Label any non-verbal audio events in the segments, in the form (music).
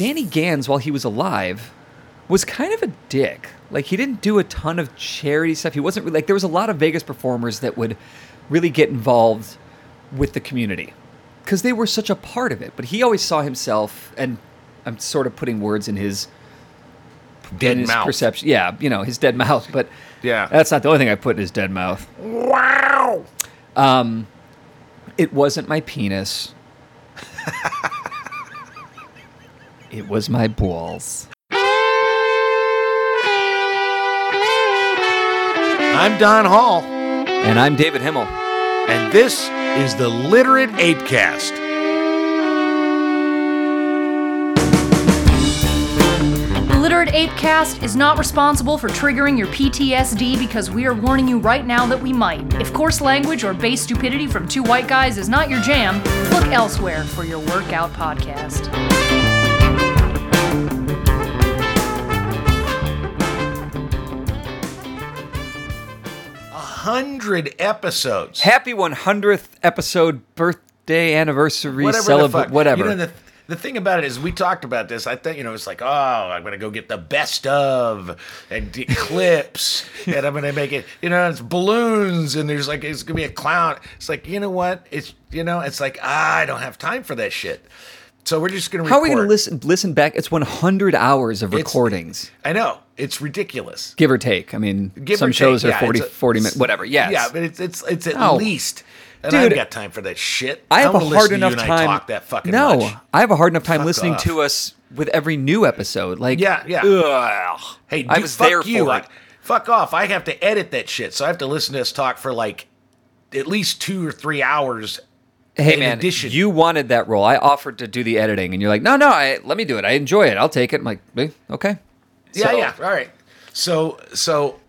Danny Gans, while he was alive, was kind of a dick. Like he didn't do a ton of charity stuff. He wasn't really, like there was a lot of Vegas performers that would really get involved with the community because they were such a part of it. But he always saw himself, and I'm sort of putting words in his Dead in his mouth. perception. Yeah, you know his dead mouth. But Yeah. that's not the only thing I put in his dead mouth. Wow. Um, It wasn't my penis. (laughs) it was my balls. I'm Don Hall, And I'm David Himmel. and this is the Literate Apecast. The Literate Apecast is not responsible for triggering your PTSD because we are warning you right now that we might. If coarse language or base stupidity from two white guys is not your jam, look elsewhere for your workout podcast. A hundred episodes. Happy 100th episode, birthday, anniversary, whatever the celebrate, fuck. whatever. You know, the, the thing about it is, we talked about this. I think, you know, it's like, oh, I'm going to go get the best of and d- (laughs) clips, and I'm going to make it, you know, it's balloons, and there's like, it's going to be a clown. It's like, you know what? It's, you know, it's like, ah, I don't have time for that shit. So we're just going to How are we going to listen listen back? It's 100 hours of It's- recordings, I know. It's ridiculous. give or take. I mean, Give some or shows take, are yeah, 40, it's a- 40 minutes, whatever. Yes. Yeah, but it's it's it's at least. And I Dude, ain't got time for that shit. I have don't a wanna hard listen to enough you and time. I talk that fucking no, much. I have a hard enough time listening off. to us with every new episode. Like, Yeah, yeah. Ugh. Hey, I dude, was fuck there you. for I- it. fuck off. I have to edit that shit, so I have to listen to us talk for like at least two or three hours. Hey man, addition- you wanted that role. I offered to do the editing, and you're like, no, no, I, let me do it. I enjoy it. I'll take it. I'm like, eh, okay. Yeah, So- yeah. All right. So, so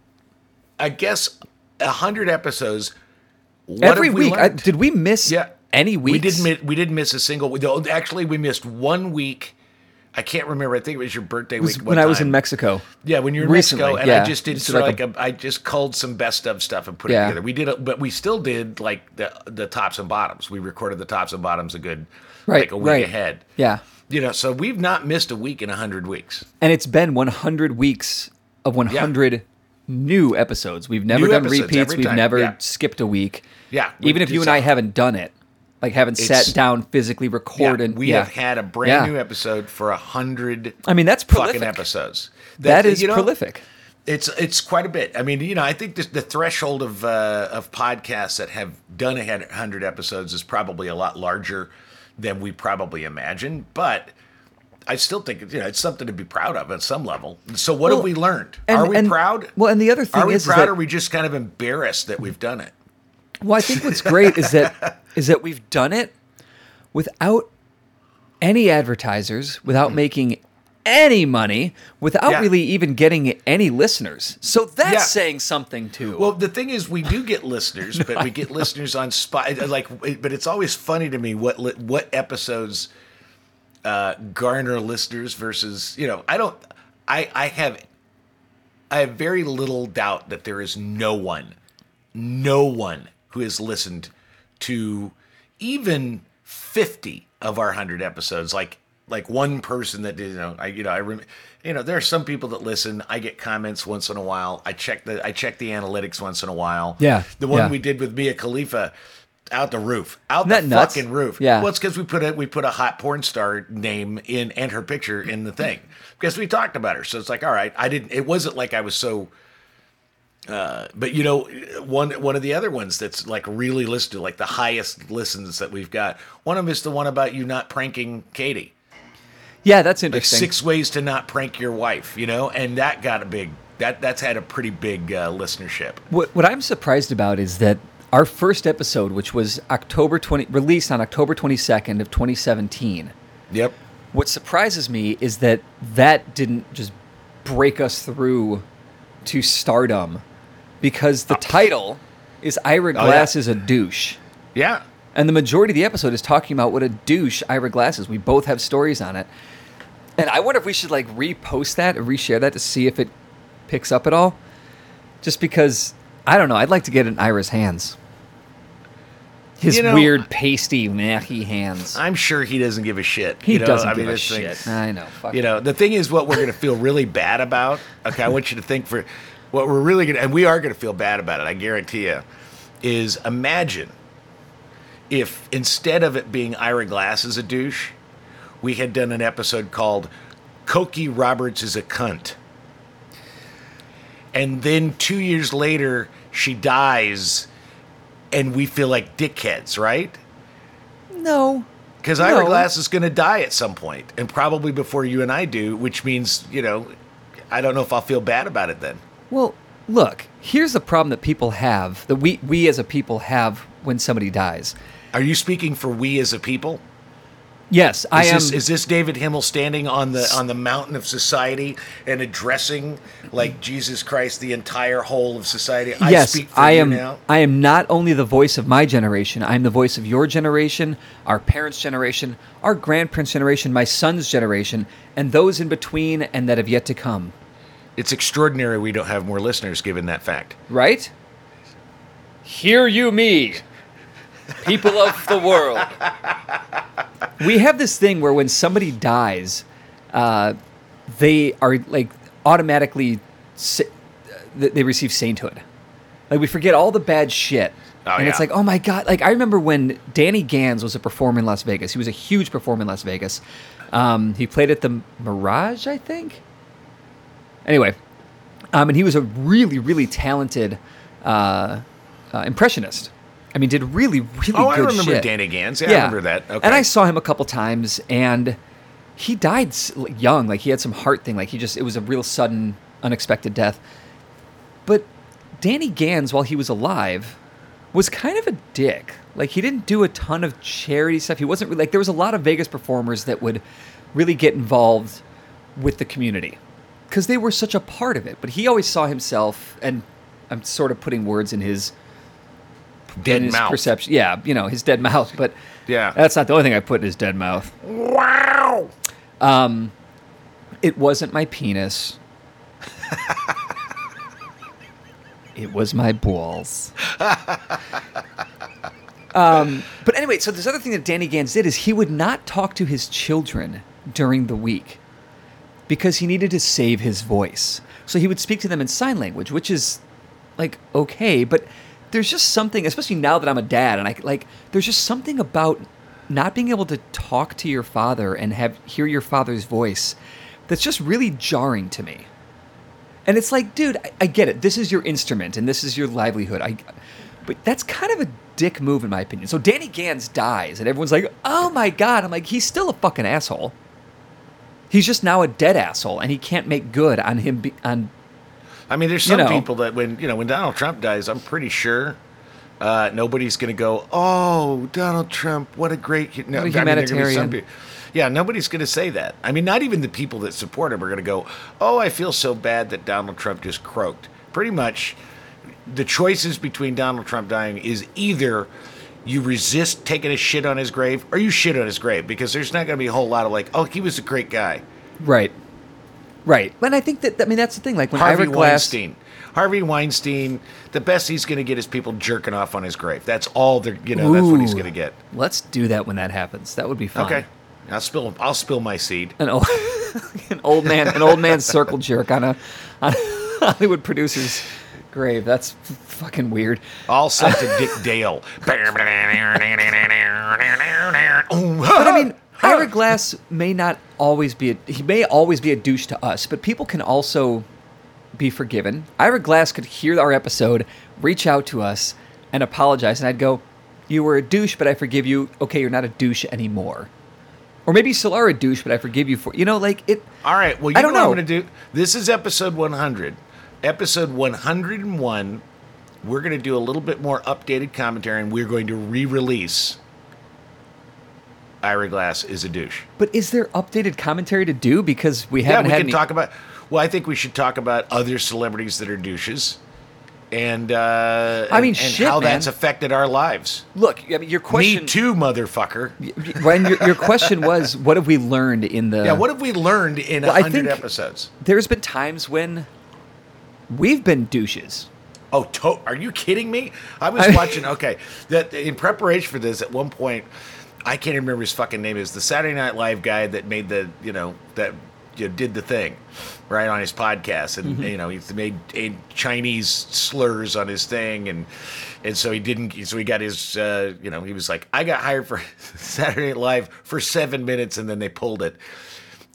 I guess a hundred episodes. Every we week, I, did we miss yeah, any weeks? We didn't. We didn't miss a single. Actually, we missed one week. I can't remember. I think it was your birthday was week. when one I was in. Mexico. Yeah, when you were in Recently, Mexico, and yeah. I just did sort of like like a, I just culled some best of stuff and put Yeah. it together. We did, a, but we still did like the the tops and bottoms. We recorded the tops and bottoms a good Right, like a week right. ahead. Yeah. You know, so we've not missed a week in a hundred weeks. And it's been 100 weeks of 100 new episodes. We've never New done episodes repeats. We've never yeah. skipped a week. Yeah, we Even if you and I haven't done it, like haven't It's- sat down physically Yeah, recorded. we yeah. have had a brand Yeah. new episode for a hundred. I mean, that's fucking prolific. episodes. That is you know, prolific. It's it's quite a bit. I mean, you know, I think this, the threshold of uh, of podcasts that have done a hundred episodes is probably a lot larger than we probably imagine, But I still think you know it's something to be proud of at some level. So, what Well, have we learned? and- Are we and- proud? well, and the other thing are we is- is that- or are we just kind of embarrassed that we've done it? Well, I think what's great is that (laughs) is that we've done it without any advertisers, without making any money, without Yeah. really even getting any listeners. So that's Yeah. saying something too. Well, the thing is, we do get listeners, but we get listeners on spot. Like, but it's always funny to me what li- what episodes uh, garner listeners versus you know. I don't. I I have I have very little doubt that there is no one, no one who has listened to even fifty of our hundred episodes. Like like one person that did. You know, I you know I rem- you know there are some people that listen. I get comments once in a while. I check the I check the analytics once in a while. Yeah, the one yeah. we did with Mia Khalifa. Out the roof, out Isn't the nuts? fucking roof. Yeah. Well, it's because we put a we put a hot porn star name in and her picture in the thing because we talked about her. So it's like, all right, I didn't. It wasn't like I was so. Uh, but you know, one one of the other ones that's like really listened to, like the highest listens that we've got. One of them is the one about you not pranking Katie. yeah, that's Like interesting. six ways to not prank your wife. You know, and that got a big. That that's had a pretty big uh, listenership. What, what I'm surprised about is that our first episode, which was October 20, released on October 22nd of 2017. Yep. What surprises me is that that didn't just break us through to stardom, because the title is Ira Oh, Glass yeah. is a douche. Yeah. And the majority of the episode is talking about what a douche Ira Glass is. We both have stories on it. And I wonder if we should like repost that or reshare that to see if it picks up at all. Just because I don't know, I'd like to get it in Ira's hands. His You know- weird, pasty, macky hands. I'm sure he doesn't give a shit. he you know? doesn't I give mean, a this thing- shit. I know. Fuck You know, the thing is, what we're going to feel really bad about. Okay, I want you to think for what we're really going to, and we are going to feel bad about it. I guarantee you. Is imagine if instead of it being Ira Glass is a douche, we had done an episode called "Cokie Roberts is a cunt," and then two years later she dies, and we feel like dickheads, right? No. Because Ira No. Glass is going to die at some point, and probably before you and I do, which means, you know, I don't know if I'll feel bad about it then. Well, look, here's the problem that people have, that we, we as a people have when somebody dies. Are you speaking for we as a people? Yes, I Is am. this, is this David Himmel standing on the on the mountain of society and addressing like Jesus Christ the entire whole of society? I yes, speak for I am. now. I am not only the voice of my generation. I am the voice of your generation, our parents' generation, our grandparents' generation, my son's generation, and those in between and that have yet to come. It's extraordinary we don't have more listeners given that fact. Right? Hear you me, people of the world. (laughs) We have this thing where when somebody dies, uh, they are like automatically sa- they receive sainthood. Like we forget all the bad shit. Oh, and it's like, oh my god! Like I remember when Danny Gans was a performer in Las Vegas. He was a huge performer in Las Vegas. Um, he played at the Mirage, I think. Anyway, um, and he was a really, really talented uh, uh, impressionist. I mean, did really, really Oh, I remember shit. Danny Gans. Yeah, I remember that. Okay. And I saw him a couple times, and he died young. Like he had some heart thing. Like he just, it was a real sudden, unexpected death. But Danny Gans, while he was alive, was kind of a dick. Like he didn't do a ton of charity stuff. He wasn't really, like there was a lot of Vegas performers that would really get involved with the community because they were such a part of it. But he always saw himself, and I'm sort of putting words in his Dead in his mouth. perception. Yeah, you know his dead mouth. (laughs) But Yeah. that's not the only thing I put in his dead mouth. Wow. It wasn't my penis. (laughs) it was my balls. (laughs) um, but anyway, so this other thing that Danny Gans did is he would not talk to his children during the week because he needed to save his voice. So he would speak to them in sign language, which is like okay, but there's just something, especially now that I'm a dad, and I like there's just something about not being able to talk to your father and have hear your father's voice that's just really jarring to me. And it's like, dude, I, I get it. This is your instrument and this is your livelihood. I, but that's kind of a dick move in my opinion. So Danny Gans dies, and everyone's like, "Oh my god!" I'm like, he's still a fucking asshole. He's just now a dead asshole, and he can't make good on him be, on I mean, there's You some know. people that when you know when Donald Trump dies, I'm pretty sure uh, nobody's going to go, "Oh, Donald Trump, what a great hu-" no, What a I mean, there are gonna be some humanitarian. yeah, nobody's going to say that. I mean, not even the people that support him are going to go, "Oh, I feel so bad that Donald Trump just croaked." Pretty much, the choices between Donald Trump dying is either you resist taking a shit on his grave or you shit on his grave because there's not going to be a whole lot of like, "Oh, he was a great guy." right, right. And I think that I mean that's the thing. Like when Harvey Ira Glass, Weinstein. Harvey Weinstein. The best he's going to get is people jerking off on his grave. That's all they're. You know, that's what he's going to get. Let's do that when that happens. That would be fun. Okay. I'll spill. I'll spill my seed. An old, (laughs) an old man, an old man circle jerk on a, on a (laughs) Hollywood producer's grave. That's f- fucking weird. All sent to (laughs) Dick Dale. but I mean, Ira Glass may not always be a, he may always be a douche to us, but people can also be forgiven. Ira Glass could hear our episode, reach out to us, and apologize, and I'd go, "You were a douche, but I forgive you. Okay, you're not a douche anymore." Or maybe you still are a douche, but I forgive you for you know, like it. All right. Well, you I don't know, what. I'm going to do. This is episode 100. Episode 101. We're going to do a little bit more updated commentary, and we're going to re-release. Ira Glass is a douche. But is there updated commentary to do because we haven't we had can any? talk about. Well, I think we should talk about other celebrities that are douches, and uh, I mean, and, shit, how man. that's affected our lives. Look, I mean, your question. Me too, motherfucker. When your, your question was, what have we learned in the? Yeah, what have we learned in a Well, hundred episodes? there's been times when we've been douches. Oh, to- are you kidding me? I was (laughs) watching. Okay, that in preparation for this, at one point, I can't remember his fucking name. Is the Saturday Night Live guy that made the you know that you know, did the thing right on his podcast, and you know he made a Chinese slurs on his thing, and and so he didn't. So he got his uh, you know he was like, I got hired for (laughs) Saturday Night Live for seven minutes, and then they pulled it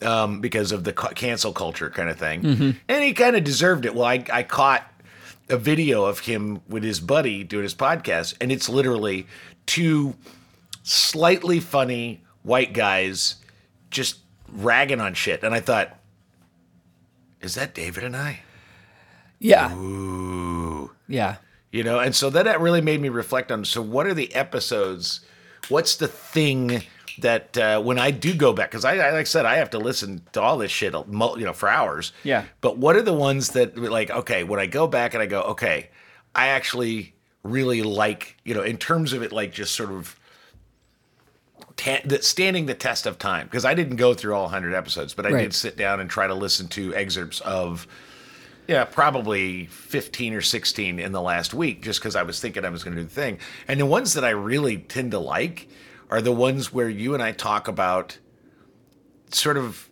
um, because of the cancel culture kind of thing. And he kind of deserved it. Well, I, I caught a video of him with his buddy doing his podcast, and it's literally two slightly funny white guys just ragging on shit. And I thought, is that David and I? Yeah. Ooh. Yeah. You know, and so then that really made me reflect on so what are the episodes? What's the thing that uh, when I do go back, because I, I, like I said, I have to listen to all this shit, you know, for hours. Yeah. But what are the ones that, like, okay, when I go back and I go, okay, I actually really like, you know, in terms of it, like just sort of ta- standing the test of time, because I didn't go through all 100 episodes, but I Right. did sit down and try to listen to excerpts of yeah, probably 15 or 16 in the last week just because I was thinking I was going to do the thing. And the ones that I really tend to like are the ones where you and I talk about sort of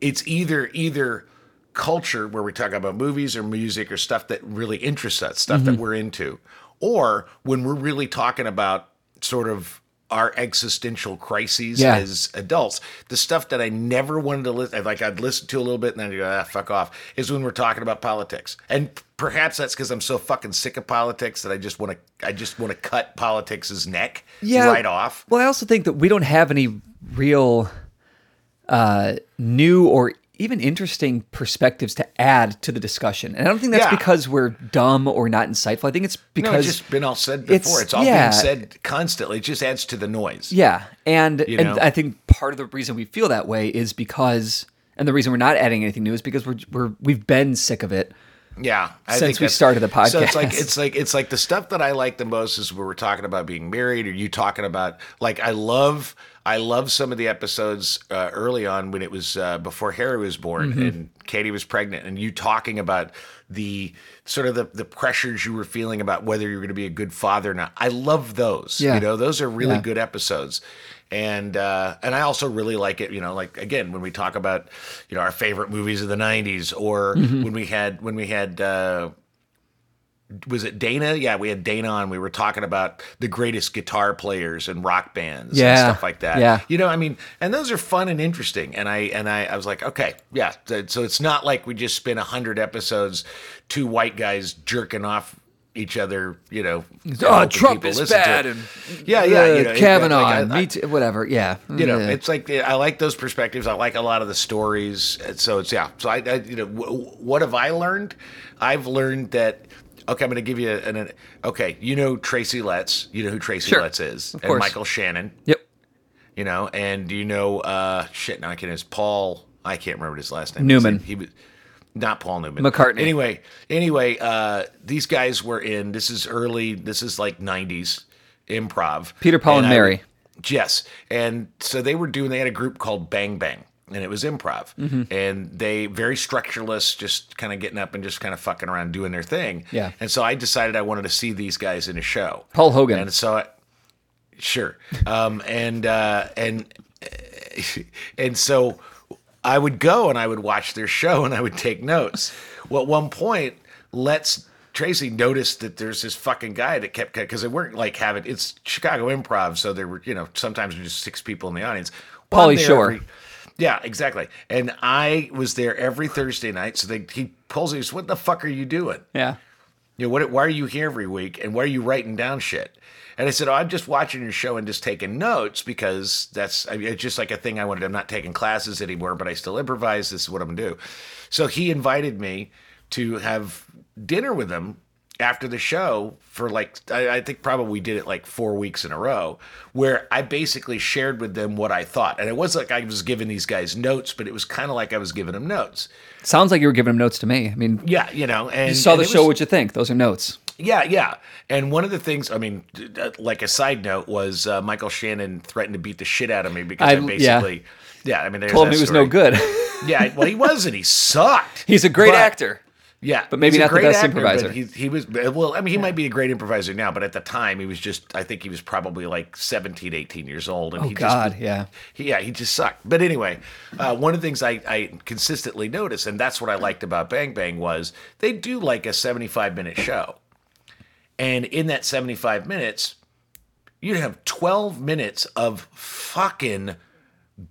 it's either either culture where we talk about movies or music or stuff that really interests us, stuff that we're into, or when we're really talking about sort of our existential crises Yeah. as adults. The stuff that I never wanted to listen, like I'd listen to a little bit and then I'd go, ah, fuck off, is when we're talking about politics. And perhaps that's because I'm so fucking sick of politics that I just want to, I just want to cut politics' neck right off. Well, I also think that we don't have any real uh, new or even interesting perspectives to add to the discussion. And I don't think that's Yeah. because we're dumb or not insightful. I think it's No, because it's just been all said before. It's, all yeah. being said constantly. It just adds to the noise. Yeah, and You and? I think part of the reason we feel that way is because, and the reason we're not adding anything new is because we're we're we've been sick of it. Yeah, I Since we started the podcast. So it's like it's like it's like the stuff that I like the most is where we're talking about being married, or you talking about like I love I love some of the episodes uh, early on when it was uh, before Harry was born Mm-hmm. and Katie was pregnant, and you talking about the sort of the, the pressures you were feeling about whether you're going to be a good father or not. I love those. Yeah. You know, those are really Yeah. good episodes. And uh, and I also really like it, you know, like again when we talk about, you know, our favorite movies of the '90s, or Mm-hmm. when we had when we had uh, was it Dana? Yeah, we had Dana on. We were talking about the greatest guitar players and rock bands and stuff like that. yeah. You know, I mean, and those are fun and interesting. And I and I, I was like, okay, yeah. So it's not like we just spent a hundred episodes, two white guys jerking off each other. You know, Oh, Trump is bad, and yeah, yeah, uh, you know, Kavanaugh, like, I- and I- me too, whatever. Yeah, you know, Yeah. it's like I like those perspectives. I like a lot of the stories. So it's yeah. So I, I you know, w- what have I learned? I've learned that. Okay, I'm going to give you an, an. Okay, you know Tracy Letts. You know who Tracy Sure, Letts is, of and course. Michael Shannon. Yep. You know, and you know, uh, shit. Now I can't. It's Paul. I can't remember his last name. Newman. He, was not Paul Newman. McCartney. Anyway, anyway, uh, these guys were in. This is early. This is like '90s improv. Peter, Paul, and I- Mary. Yes. And so they were doing, they had a group called Bang Bang, and it was improv. Mm-hmm. And they, very structureless, just kind of getting up and just kind of fucking around doing their thing. Yeah. And so I decided I wanted to see these guys in a show. Paul Hogan. And so, I, sure. (laughs) Um, and, uh, and, (laughs) and so I would go and I would watch their show and I would take notes. Well, at one point, let's Tracy noticed that there's this fucking guy that kept because they weren't like having it's Chicago Improv, so there were you know sometimes there's just six people in the audience. I'm Shore. every- yeah, exactly. And I was there every Thursday night. So they, he pulls me. he says, What the fuck are you doing? Yeah. You know, what, why are you here every week and why are you writing down shit? And I said, Oh, I'm just watching your show and just taking notes because that's I mean, it's just like a thing I wanted. I'm not taking classes anymore, but I still improvise. This is what I'm gonna do. So he invited me to have dinner with him after the show for like I, I think probably we did it like four weeks in a row where I basically shared with them what I thought. And it was like I was giving these guys notes, but it was kind of like I was giving them notes. Sounds like you were giving them notes to me. I mean, Yeah, you know, and you saw the show. was- What'd you think? Those are notes. yeah, yeah. And one of the things, I mean, like a side note, was uh, Michael Shannon threatened to beat the shit out of me because I, I- basically, yeah. I mean, Told that he was no good. Yeah, well, he wasn't. He sucked. (laughs) He's a great But- actor. Yeah, But maybe he's a not the great best actor, but improviser. He, he was well. I mean, he might be a great improviser now, but at the time, he was just. I think he was probably like 17, 18 years old, and Oh he God, just, yeah. he, yeah, he just sucked. But anyway, uh, one of the things I, I consistently noticed, and that's what I liked about Bang Bang, was they do like a seventy-five minute show, and in that seventy-five minutes, you have twelve minutes of fucking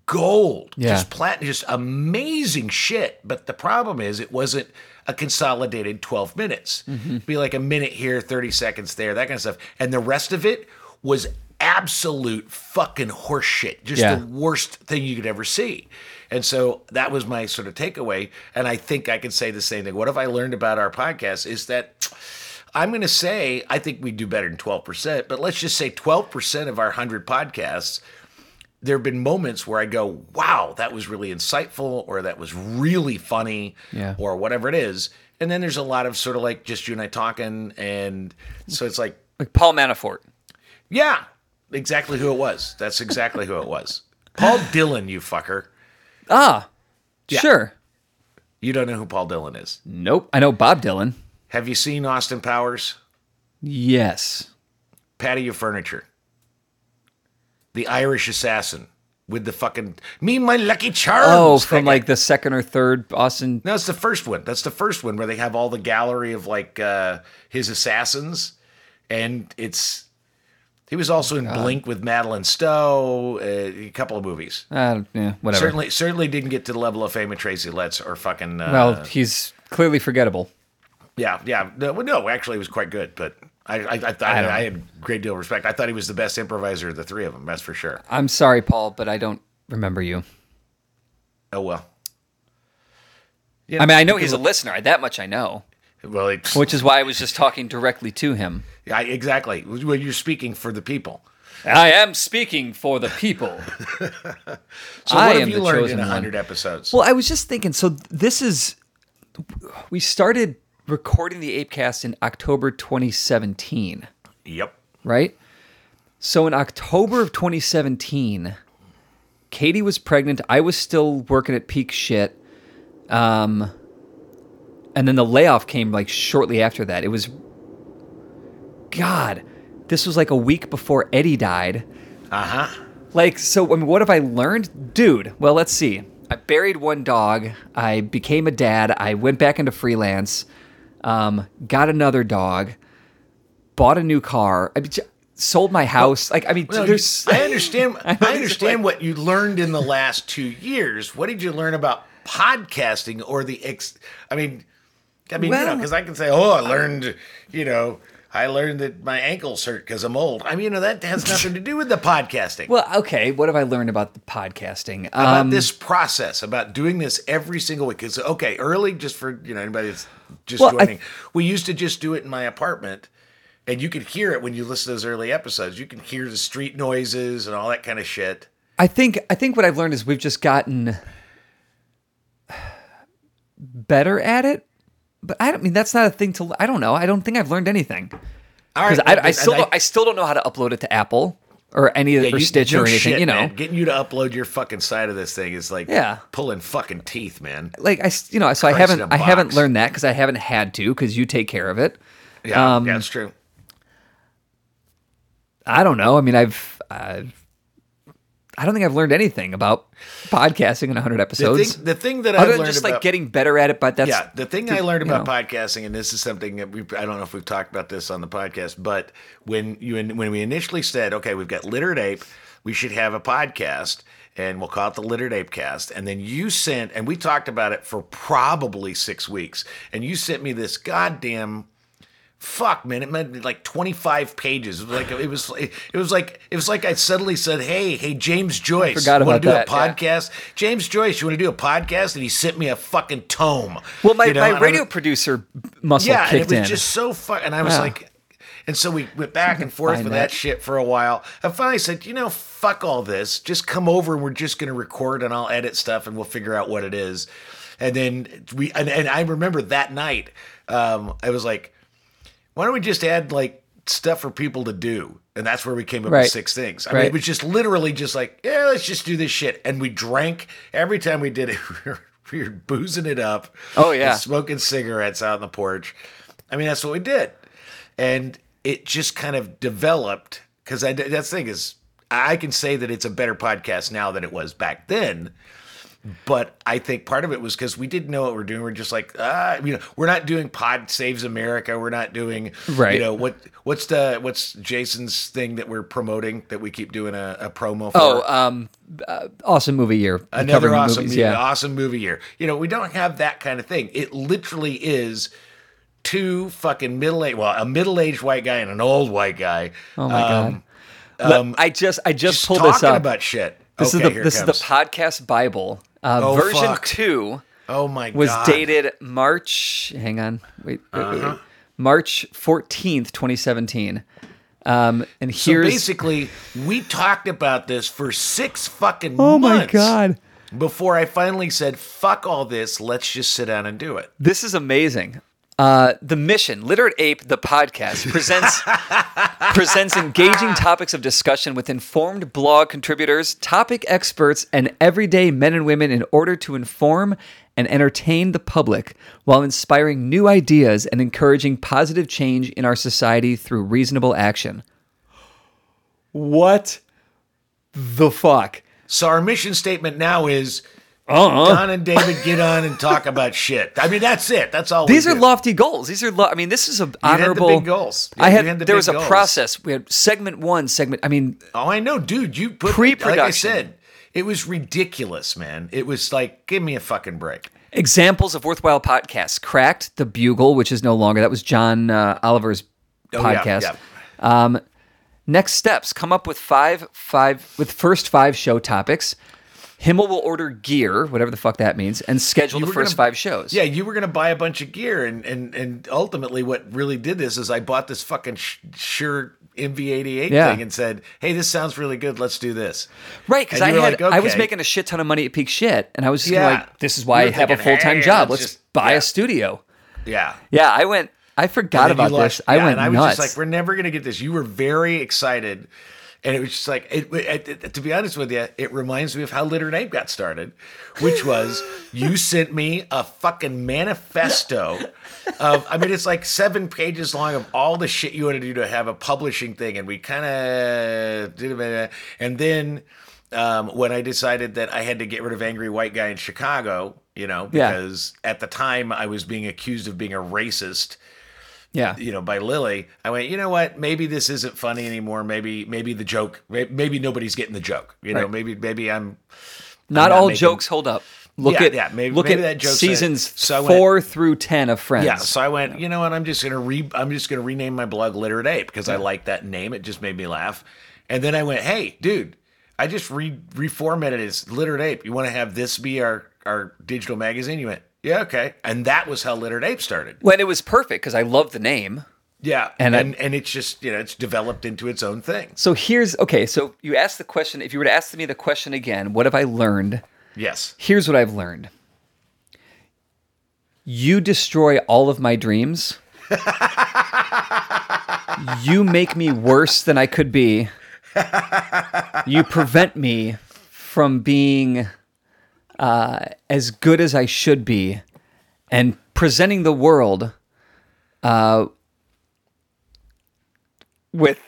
gold. Yeah. Just plat just amazing shit. But the problem is it wasn't a consolidated 12 minutes. Mm-hmm. Be like a minute here, 30 seconds there, that kind of stuff. And the rest of it was absolute fucking horseshit. Just Yeah. the worst thing you could ever see. And so that was my sort of takeaway. And I think I can say the same thing. What have I learned about our podcast is that I'm going to say I think we do better than 12%, but let's just say 12% of our 100 podcasts there have been moments where I go, wow, that was really insightful, or that was really funny, Yeah. or whatever it is. And then there's a lot of sort of like just you and I talking. And so it's like, Like Paul Manafort. yeah, exactly who it was. That's exactly who it was. (laughs) Paul Dillon, you fucker. Ah, Yeah. sure. You don't know who Paul Dillon is. Nope. I know Bob Dylan. Have you seen Austin Powers? Yes. Patty Your Furniture. The Irish Assassin with the fucking me my Lucky Charms. Oh, from like the second or third Austin. No, it's the first one. That's the first one where they have all the gallery of like uh, his assassins, and it's he was also in Blink with Madeleine Stowe, uh, a couple of movies. Uh, yeah, whatever. Certainly, certainly didn't get to the level of fame of Tracy Letts or fucking. Uh, Well, he's clearly forgettable. yeah, yeah. No, no, actually, it was quite good, but. I, I, I, thought, I I, had a great deal of respect. I thought he was the best improviser of the three of them. That's for sure. I'm sorry, Paul, but I don't remember you. Oh well. Yeah, I mean, I know he's a listener. That much I know. well, it's, Which is why I was just talking directly to him. yeah, exactly. Well, you're speaking for the people. I am speaking for the people. (laughs) So I what am have you learned chosen in one. hundred episodes? Well, I was just thinking. So this is we started recording the Apecast in October 2017, yep. right? So in October of 2017, Katie was pregnant. I was still working at peak shit. Um, and then the layoff came like shortly after that. It was, God, this was like a week before Eddie died. Uh huh. Like, so, I mean, what have I learned? Dude, well, let's see. I buried one dog. I became a dad. I went back into freelance. Um, got another dog. Bought a new car. I mean, sold my house. Like, I mean, Well, there's. you- I understand. (laughs) I, understand what you learned in the last two years. What did you learn about podcasting or the ex? I mean, I mean, you know, because I can say, oh, I learned, you know, I learned that my ankles hurt because I'm old. I mean, you know, that has nothing to do with the podcasting. well, okay. What have I learned about the podcasting? about Um, this process, about doing this every single week. Because okay, early, just for you know anybody that's just Well, I- joining, we used to just do it in my apartment, and you could hear it when you listen to those early episodes. You can hear the street noises and all that kind of shit. I think I think what I've learned is we've just gotten better at it. But I don't I mean that's not a thing to. I don't know. I don't think I've learned anything All because I, I still I- don't, I still don't know how to upload it to Apple or any of yeah, or you- Stitch no or anything. shit, you know, man. getting you to upload your fucking side of this thing is like Yeah. pulling fucking teeth, man. like I, you know so I haven't I haven't learned that because I haven't had to because you take care of it. Yeah, Um, yeah, that's true. I don't know. I mean I've. I've I don't think I've learned anything about podcasting in 100 The episodes. thing, the thing that I've than learned just about, like getting better at it, but that's yeah, the thing I learned about know. podcasting, and this is something that we I don't know if we've talked about this on the podcast, but when you when we initially said, okay, we've got Literate Ape, we should have a podcast, and we'll call it the Literate Ape Cast, and then you sent, and we talked about it for probably six weeks, and you sent me this goddamn. Fuck man, it meant like twenty five pages. It was like it was it was like it was like I suddenly said, "Hey, hey, James Joyce, forgot wanna do that, a yeah. podcast? James Joyce, you want to do a podcast?" And he sent me a fucking tome. Well, my, you know, my and radio was- producer muscle yeah, and it was in. just so fun. And I was Yeah. like, and so we went back and forth with that. that shit for a while. I finally said, you know, fuck all this. Just come over and we're just going to record and I'll edit stuff and we'll figure out what it is. And then we, and, and I remember that night, um, I was like, why don't we just add like stuff for people to do? And that's where we came up Right. with six things. I mean, it was just literally just like, yeah, let's just do this shit. And we drank every time we did it. (laughs) We were, we were boozing it up. Oh, yeah. smoking cigarettes out on the porch. I mean, that's what we did, and it just kind of developed because that's the thing is I can say that it's a better podcast now than it was back then. But I think part of it was because we didn't know what we're doing. We're just like, ah, you know, we're not doing Pod Saves America. We're not doing, Right. You know what? What's the what's Jason's thing that we're promoting that we keep doing a, a promo for? Oh, um, uh, awesome movie year. another awesome, movies, movie, yeah. awesome movie year. You know, we don't have that kind of thing. It literally is two fucking middle aged, well, a middle aged white guy and an old white guy. Oh my um, god. Let- I just I just, just pulled talking this up. about shit. this Okay, is the this is the podcast Bible. Uh, Oh, version fuck. two Oh my was god. dated March. Hang on, wait, wait, wait, Uh-huh. wait. March fourteenth, twenty seventeen. Um, and So here's basically, we talked about this for six fucking oh my months god, before I finally said, "Fuck all this. Let's just sit down and do it." this is amazing. Uh, the mission, Literate Ape, the podcast, presents (laughs) presents engaging topics of discussion with informed blog contributors, topic experts, and everyday men and women in order to inform and entertain the public while inspiring new ideas and encouraging positive change in our society through reasonable action. What the fuck? So our mission statement now is. Uh-uh. Don and David get on and talk about shit. I mean, that's it. That's all. These are do. lofty goals. These are, lo- I mean, this is a had the honorable. big goals. I had, had the there was a goals. process. We had segment one, segment. I mean, Oh, I know, dude. You put Like I Pre-production. said, it was ridiculous, man. It was like, give me a fucking break. Examples of worthwhile podcasts: Cracked, The Bugle, which is no longer. That was John uh, Oliver's Oh, yeah, podcast. yeah. Um, next steps: come up with five, five with first five show topics. Himmel will order gear, whatever the fuck that means, and schedule You the first gonna- five shows. Yeah, you were gonna buy a bunch of gear, and and and ultimately, what really did this is I bought this fucking sh- Shure MV88 Yeah. thing and said, "Hey, this sounds really good. Let's do this." right. Because I had, like, I was making a shit ton of money at Peak Shit, and I was just Yeah. like, "This is why I have a full time hey, job. let's Let's just- buy yeah. a studio." Yeah. Yeah, I went. I forgot about you this. lost- I went and I was nuts. just like, we're never gonna get this. You were very excited, and it was just like, it, it, it- to be honest with you, it reminds me of how Literate Ape got started, which was you sent me a fucking manifesto of, I mean, it's like seven pages long of all the shit you want to do to have a publishing thing, and we kind of did a bit, and then. Um, when I decided that I had to get rid of Angry White Guy in Chicago, you know, Yeah. because at the time I was being accused of being a racist, yeah, you know, by Lily, I went, you know what? Maybe this isn't funny anymore. Maybe, maybe the joke, maybe nobody's getting the joke. You know, Right. maybe, maybe I'm. not I'm not all making- jokes hold up. Look Yeah, at yeah, maybe- look maybe at that joke seasons so went- four through ten of Friends. Yeah, so I went. You know what? I'm just gonna re. I'm just gonna rename my blog Literate Ape because I like that name. It just made me laugh. And then I went, hey, dude, I just re reformatted it as Literate Ape. You want to have this be our our digital magazine? You went, yeah, okay. And that was how Literate Ape started. when it was perfect because I love the name. Yeah, And and I- and, it's just you know it's developed into its own thing. So here's okay. So you asked the question. If you were to ask me the question again, what have I learned? Yes. Here's what I've learned. You destroy all of my dreams. (laughs) you make me worse than I could be. You prevent me from being uh, as good as I should be and presenting the world uh, with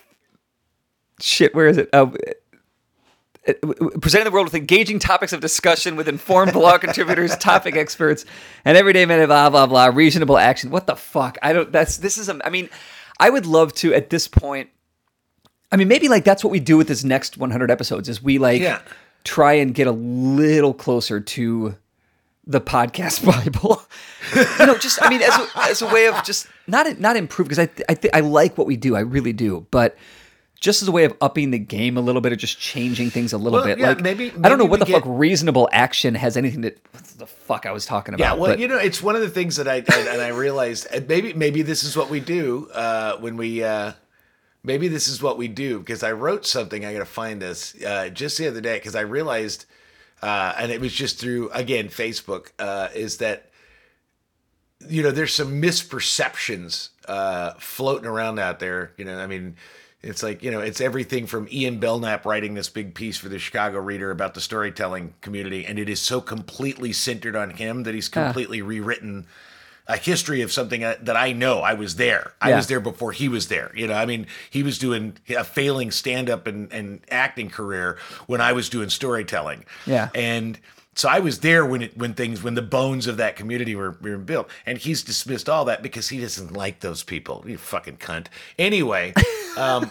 shit. Where is it? Uh, presenting the world with engaging topics of discussion with informed blog (laughs) contributors, topic experts, and everyday men. Blah blah blah. Reasonable action. What the fuck? I don't. That's this is. A, I mean, I would love to at this point. I mean, maybe like that's what we do with this next 100 episodes. Is we like Yeah. Try and get a little closer to the podcast (laughs) Bible. you know, just I mean, as a, as a way of just not not improve because I th- I th- I like what we do, I really do, but just as a way of upping the game a little bit or just changing things a little Well, bit. yeah, like maybe- I don't know what the we fuck reasonable action has anything to what the fuck I was talking about. Yeah, well, but you know, it's one of the things that I and, and I realized and maybe maybe this is what we do uh, when we uh, maybe this is what we do because I wrote something. I got to find this uh, just the other day because I realized, uh, and it was just through again Facebook, uh, is that you know there's some misperceptions uh, floating around out there. You know, I mean, It's like, you know, it's everything from Ian Belknap writing this big piece for the Chicago Reader about the storytelling community, and it is so completely centered on him that he's completely rewritten a history of something that that I know. I was there. I Yeah. was there before he was there. You know, I mean, he was doing a failing stand up and, and acting career when I was doing storytelling. Yeah. And so I was there when it when things when the bones of that community were being built, and he's dismissed all that because he doesn't like those people. You fucking cunt. Anyway, (laughs) um,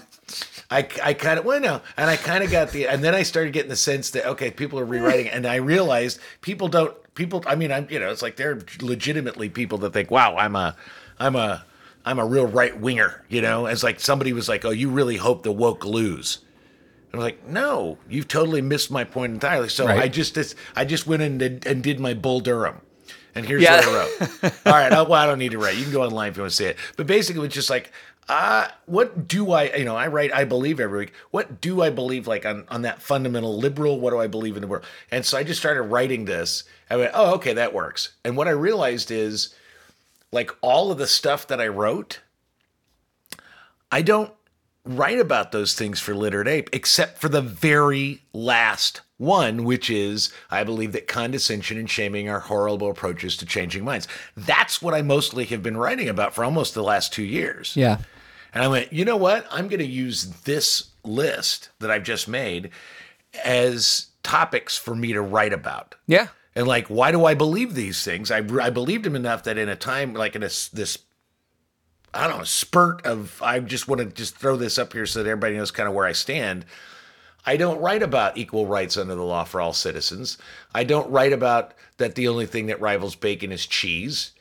I I kind of well no, and I kind of got the and then I started getting the sense that okay, people are rewriting, and I realized people don't people. I mean, I'm you know, it's like they're legitimately people that think, wow, I'm a I'm a I'm a real right winger. You know, it's like somebody was like, oh, you really hope the woke lose. I was like, no, you've totally missed my point entirely. So Right. I just this, I just went in and, and did my Bull Durham. And here's Yeah. what I wrote. (laughs) All right, I, well, I don't need to write. You can go online if you want to see it. But basically, it's just like, uh, what do I, you know, I write, I believe every week. What do I believe, like on, on that fundamental liberal? What do I believe in the world? And so I just started writing this. I went, oh, okay, that works. And what I realized is, like, all of the stuff that I wrote, I don't write about those things for Literate Ape, except for the very last one, which is I believe that condescension and shaming are horrible approaches to changing minds. That's what I mostly have been writing about for almost the last two years. Yeah. And I went, you know what? I'm going to use this list that I've just made as topics for me to write about. Yeah. And like, why do I believe these things? I, I believed them enough that in a time like in a, this, I don't know, spurt of, I just want to just throw this up here so that everybody knows kind of where I stand. I don't write about equal rights under the law for all citizens. I don't write about that the only thing that rivals bacon is cheese.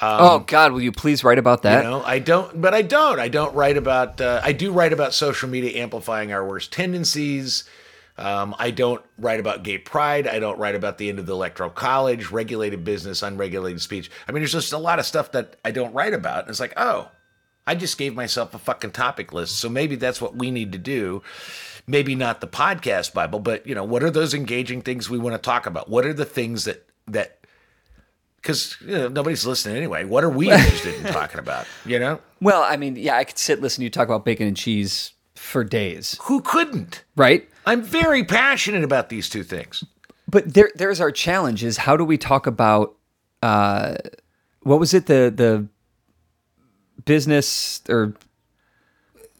oh God, will you please write about that? You know, I don't, but I don't. I don't write about. Uh, I do write about social media amplifying our worst tendencies. Um, I don't write about gay pride. I don't write about the end of the electoral college, regulated business, unregulated speech. I mean, there's just a lot of stuff that I don't write about. And it's like, oh, I just gave myself a fucking topic list. So maybe that's what we need to do. Maybe not the podcast Bible, but you know, what are those engaging things we want to talk about? What are the things that that because you know, nobody's listening anyway. What are we interested in (laughs) talking about? You know, Well, I mean, yeah, I could sit listen to you talk about bacon and cheese for days, who couldn't? right? I'm very passionate about these two things. But there, there's our challenge: is how do we talk about uh, what was it the the business or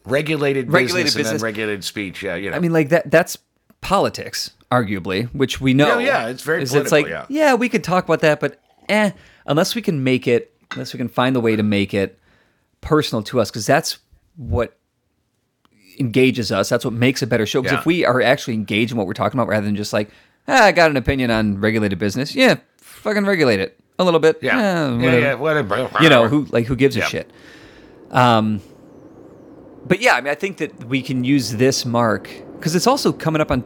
Regulated, Regulated business, business. and unregulated speech. Yeah, you know. I mean, like that. That's politics, arguably, which we know. Yeah, yeah, it's very is it's like, political, yeah. we could talk about that, but eh, unless we can make it, unless we can find the way to make it personal to us, because that's what engages us. That's what makes a better show. Because Yeah. if we are actually engaged in what we're talking about, rather than just like, ah, I got an opinion on regulated business, yeah, fucking regulate it a little bit. yeah, Eh, yeah, whatever yeah, whatever. you know who like who gives a shit um but yeah i mean i think that we can use this mark because it's also coming up on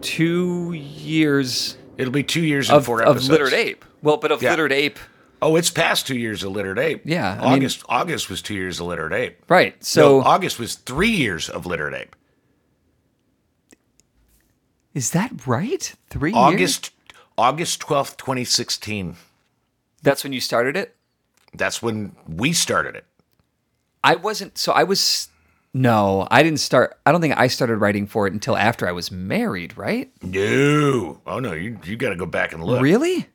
two years It'll be two years and of, four of episodes. literate ape well but of Yeah. literate ape Oh, it's past two years of literate ape. Yeah, I mean- August. August was two years of literate ape. right So so August was three years of littered ape. is that right three years August. August twelfth, twenty sixteen. that's when you started it That's when we started it. i wasn't so i was no i didn't start i don't think i started writing for it until after i was married right No. Oh no, you you got to go back and look. really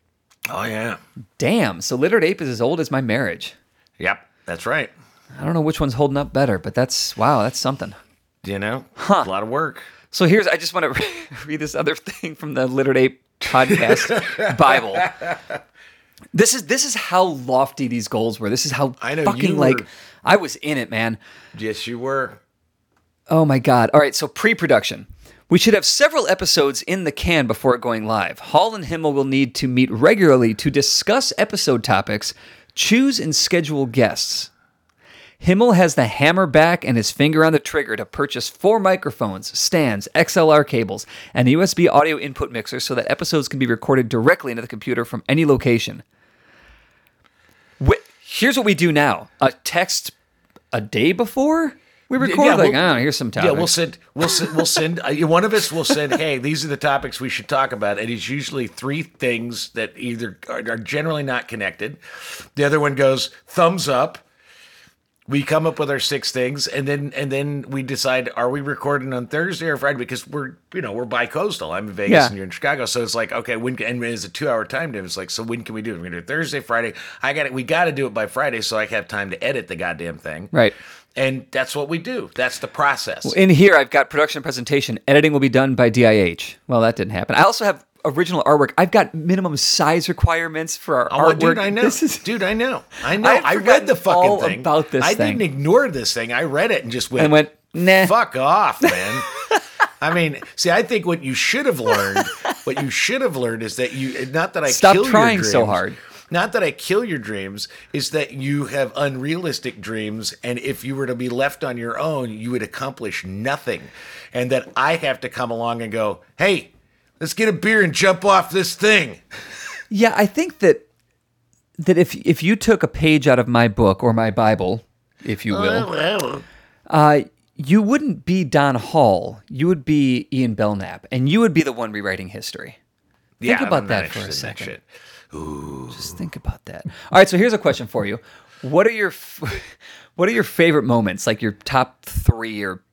Oh yeah. damn so literate ape is as old as my marriage Yep. That's right. i don't know which one's holding up better but that's wow that's something Do You know, huh. a lot of work. So here's I just want to (laughs) read this other thing from the Literate Ape podcast (laughs) Bible. This is this is how lofty these goals were. This is how I know fucking you like I was in it, man. Yes, you were. Oh my god. All right, so pre-production. We should have several episodes in the can before going live. Hall and Himmel will need to meet regularly to discuss episode topics, choose and schedule guests. Himmel has the hammer back and his finger on the trigger to purchase four microphones, stands, XLR cables, and a USB audio input mixer so that episodes can be recorded directly into the computer from any location. Wh- Here's what we do now a text a day before we record. yeah, like, we'll- oh, here's some topics. Yeah, we'll send. We'll send. We'll send. Uh, one of us will send. Hey, these are the topics we should talk about, and it's usually three things that either are, are generally not connected. The other one goes thumbs up. we come up with our six things, and then and then we decide are we recording on Thursday or Friday because we're you know we're bi-coastal. I'm in Vegas Yeah. and you're in Chicago, so it's like okay, when and it's a two hour time difference. Like so, when can we do it? We're gonna do it Thursday, Friday. I got it. We got to do it by Friday so I have time to edit the goddamn thing. Right. And that's what we do. That's the process. Well, In here, I've got production presentation. Editing will be done by DIH. Well, that didn't happen. I also have original artwork. I've got minimum size requirements for our Oh, artwork. dude, I know. (laughs) This is dude, I know. I (laughs) know. I read the fucking thing. about this I thing. didn't ignore this thing. I read it and just went, And went, nah. fuck off, (laughs) man. I mean, see, I think what you should have learned, what you should have learned is that you, not that I Stop trying so hard. Not that I kill your dreams, is that you have unrealistic dreams, and if you were to be left on your own, you would accomplish nothing. And that I have to come along and go, hey, let's get a beer and jump off this thing. Yeah, I think that that if if you took a page out of my book or my Bible, if you will, uh, you wouldn't be Don Hall. You would be Ian Belknap, and you would be the one rewriting history. Yeah, Think about I'm not that for a interested in that second. Shit. Just think about that. All right, so here's a question for you. What are your (laughs) what are your favorite moments? Like your top three or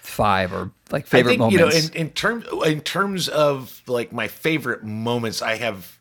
five, or like favorite I think moments? you know, in, in terms in terms of like my favorite moments, I have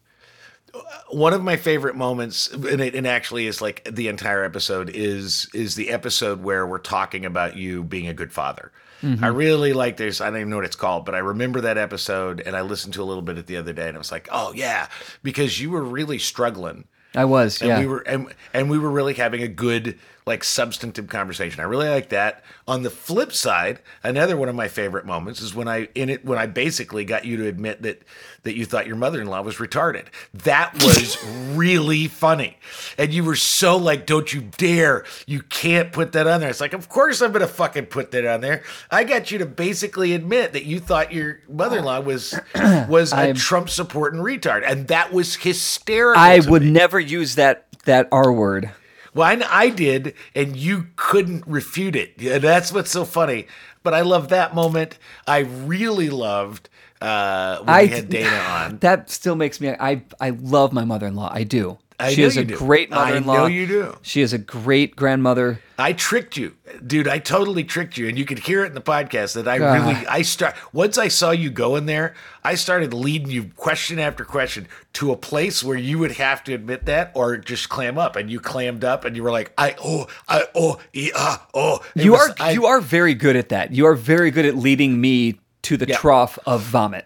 uh, one of my favorite moments, and it and actually is like the entire episode is is the episode where we're talking about you being a good father. Mm-hmm. I really like this. I don't even know what it's called, but I remember that episode, and I listened to a little bit of the other day, and I was like, oh yeah, because you were really struggling. I was, and yeah. we were and, and we were really having a good like substantive conversation. I really like that. On the flip side, another one of my favorite moments is when I in it when I basically got you to admit that that you thought your mother-in-law was retarded. That was (laughs) really funny. And you were so like, "Don't you dare. You can't put that on there." It's like, "Of course I'm going to fucking put that on there." I got you to basically admit that you thought your mother-in-law was (coughs) was a Trump supporting retard, and that was hysterical. I would me. never use that that R word. Well, I, I did, and you couldn't refute it. Yeah, that's what's so funny. But I love that moment. I really loved uh, when I we had Dana on. (laughs) That still makes me. I I love my mother-in-law. I do. I she is a do. great mother-in-law. I know you do. She is a great grandmother. I tricked you, dude. I totally tricked you, and you could hear it in the podcast that I really. I start once I saw you go in there. I started leading you question after question to a place where you would have to admit that or just clam up, and you clammed up, and you were like, "I oh I oh e, ah oh." It You was- are I- you are very good at that. You are very good at leading me to the Yeah. trough of vomit.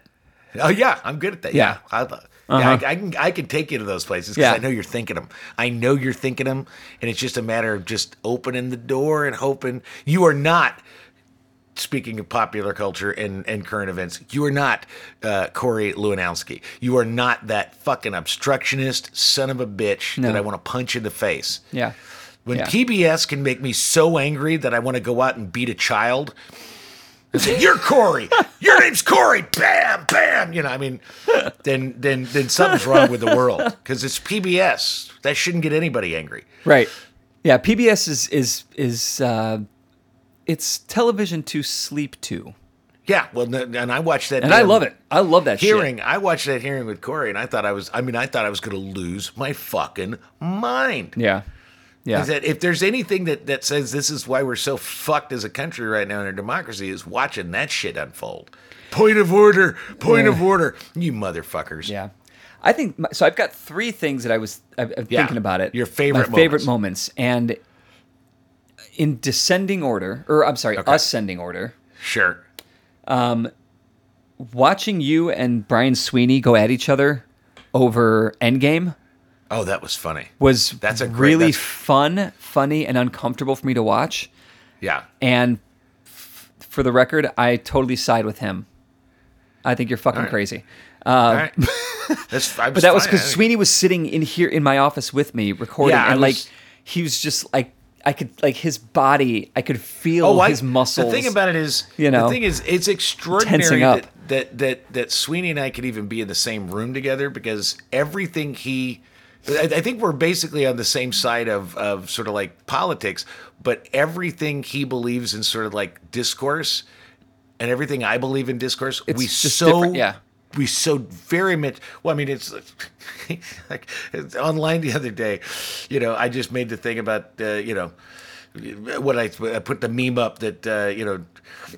Oh yeah, I'm good at that. Yeah. Yeah, I, yeah, I, I can I can take you to those places because Yeah. I know you're thinking them. I know you're thinking them, and it's just a matter of just opening the door and hoping you are not. Speaking of popular culture and, and current events, you are not uh, Corey Lewandowski. You are not that fucking obstructionist son of a bitch No. that I want to punch in the face. Yeah. When Yeah. PBS can make me so angry that I want to go out and beat a child and say, "You're Corey. Your name's Corey." Bam, bam. You know, I mean, then then then something's wrong with the world because it's PBS. That shouldn't get anybody angry. Right. Yeah. PBS is is is uh, it's television to sleep to, Yeah. Well, and I watched that, and I love it. I love that Hearing, shit. I watched that hearing with Corey, and I thought I was. I mean, I thought I was going to lose my fucking mind. Yeah. Yeah. Is that if there's anything that, that says this is why we're so fucked as a country right now in our democracy is watching that shit unfold. Point of order, point of order, you motherfuckers. Yeah. I think my, so. I've got three things that I was I'm Yeah. thinking about it. Your favorite my favorite moments. moments, and in descending order, or I'm sorry, Okay. ascending order. Sure. Um, watching you and Brian Sweeney go at each other over Endgame Oh, that was funny. was That's a great- really that's- fun, funny, and uncomfortable for me to watch. Yeah. And f- for the record, I totally side with him. I think you're fucking right. crazy. All um, right. (laughs) That's, But that was because Sweeney was sitting in here in my office with me recording, Yeah, and like he was just like I could like his body, I could feel Oh, I- his muscles. The thing about it is, you know, the thing is, it's extraordinary that, that that that Sweeney and I could even be in the same room together because everything he, I, I think we're basically on the same side of of sort of like politics, but everything he believes in sort of like discourse, and everything I believe in discourse, It's we so yeah. we so very much well i mean it's (laughs) like it's online the other day you know i just made the thing about uh, you know what I, I put the meme up that uh, you know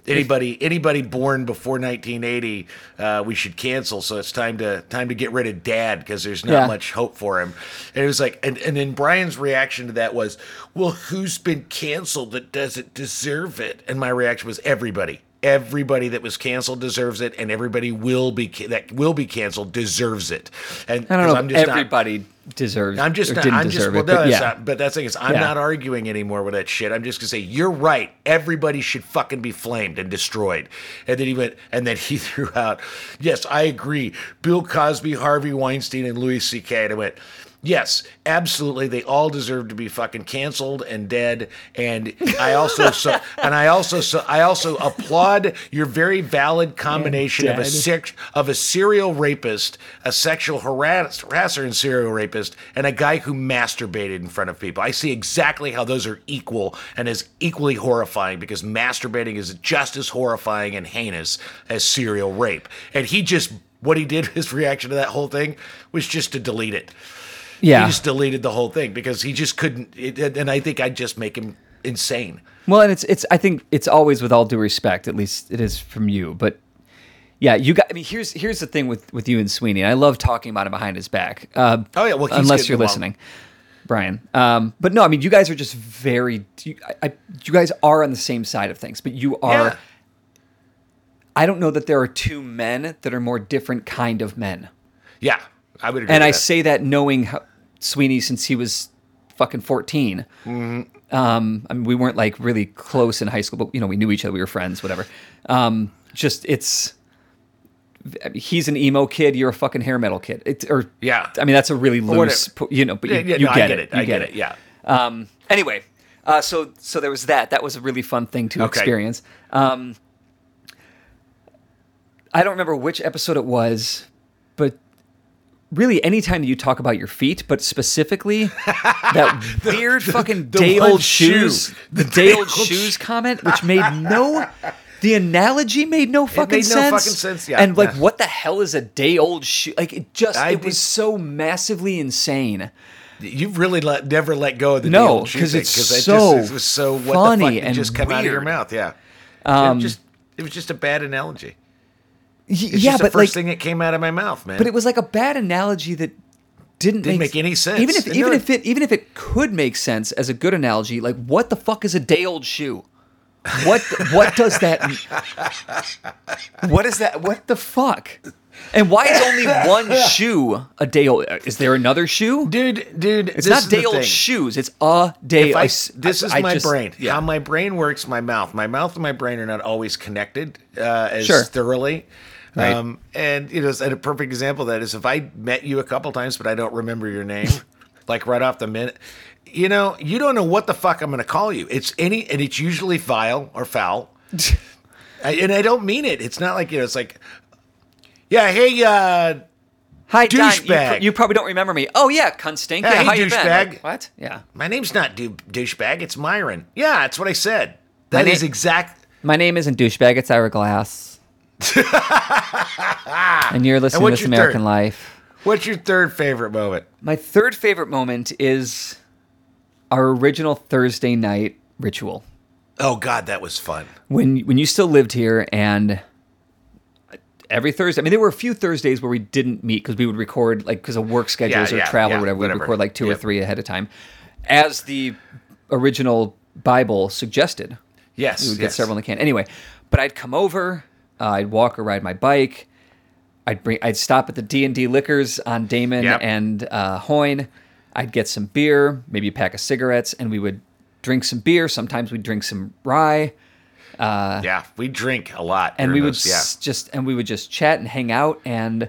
anybody anybody born before 1980 uh, we should cancel. So it's time to time to get rid of Dad because there's not Yeah. much hope for him. And it was like, and and then Brian's reaction to that was, well, who's been canceled that doesn't deserve it? And my reaction was everybody. Everybody that was canceled deserves it, and everybody will be that will be canceled deserves it. And I don't know. Just not- everybody deserves. I'm just not. I'm just. Well, it, but that's yeah. not, but that's the thing is, I'm Yeah. not arguing anymore with that shit. I'm just gonna say you're right. Everybody should fucking be flamed and destroyed. And then he went, and then (laughs) he threw out, yes, I agree. Bill Cosby, Harvey Weinstein, and Louis C.K. And I went. Yes, absolutely. They all deserve to be fucking canceled and dead. And I also (laughs) so and I also so I also applaud your very valid combination of a dead. of a serial rapist, a sexual harass, harasser and serial rapist, and a guy who masturbated in front of people. I see exactly how those are equal and is equally horrifying because masturbating is just as horrifying and heinous as serial rape. And he just what he did, (laughs) his reaction to that whole thing was just to delete it. Yeah. He just deleted the whole thing because he just couldn't. It, and I think I'd just make him insane. Well, and it's it's. I think it's always with all due respect. At least it is from you. But yeah, you got. I mean, here's here's the thing with with you and Sweeney. I love talking about him behind his back. Uh, Oh, yeah, well, unless you're listening, Brian. Um, but no, I mean, you guys are just very. You, I, you guys are on the same side of things, but you are. Yeah. I don't know that there are two men that are more different kind of men. Yeah, I would agree. And I that. say that knowing how, Sweeney since he was fucking 14. Mm-hmm. Um, I mean, we weren't like really close in high school, but you know, we knew each other. We were friends, whatever. Um, just it's I mean, he's an emo kid. You're a fucking hair metal kid. It's or Yeah. I mean, that's a really loose, po- you know, but you, Yeah, yeah, you no, get, get it. it. You I get it. Yeah. Um, anyway, uh, so so there was that. That was a really fun thing to Okay. experience. Um, I don't remember which episode it was, really anytime you talk about your feet, but specifically (laughs) that weird fucking the day old shoes, The the day old shoes comment, which made no. The analogy made no fucking made no sense. fucking sense, yeah. And like, Yeah. what the hell is a day old shoe? Like, it just I it did- was so massively insane. You've really let never let go of the No, day old shoe 'cause thing, it's 'cause it so just, it was so what the fuck funny and just come out of your. Um, mouth. Yeah, it just it was just a bad analogy. It's yeah, but the first like, thing that came out of my mouth, man. but it was like a bad analogy that didn't, Didn't make any sense. Even if And even no- if it even if it could make sense as a good analogy, like what the fuck is a day old shoe? What what does that? what is that? What the fuck? And why is only one (laughs) shoe a day old? Is there another shoe? dude, dude, It's not day old shoes. It's a day. If I, s- this is I my just- brain. Yeah. How my brain works, my mouth. My mouth and my brain are not always connected uh, as Sure. thoroughly. Right. Um, and you know, and a perfect example of that is if I met you a couple times, but I don't remember your name, (laughs) like right off the minute. You know, you don't know what the fuck I'm going to call you. It's any, and it's usually vile or foul. (laughs) I, and I don't mean it. It's not like you know. It's like, yeah, hey, uh, Hi, Don. You, douchebag. pr- you probably don't remember me. Oh yeah, cunt stink. Hey, yeah, been? douchebag. Like, what? Yeah. my name's not dou- douchebag. It's Myron. Yeah, that's what I said. That is na- exact. My name isn't douchebag. It's Ira Glass. (laughs) and you're listening what's to This American third? Life. What's your third favorite moment? My third favorite moment is our original Thursday night ritual Oh God, that was fun. when when you still lived here and every Thursday. I mean, there were a few Thursdays where we didn't meet because we would record like because of work schedules or yeah, travel yeah, or whatever. We'd whatever. record like two or three ahead of time, as the original Bible suggested. Yes, we would get several in the can. Anyway, but I'd come over, uh, I'd walk or ride my bike. I'd bring, I'd stop at the D and D Liquors on Damen Yep. and uh, Hoyne. I'd get some beer, maybe a pack of cigarettes, and we would drink some beer. Sometimes we'd drink some rye, yeah, we drink a lot, and we would those, yeah. just and we would just chat and hang out, and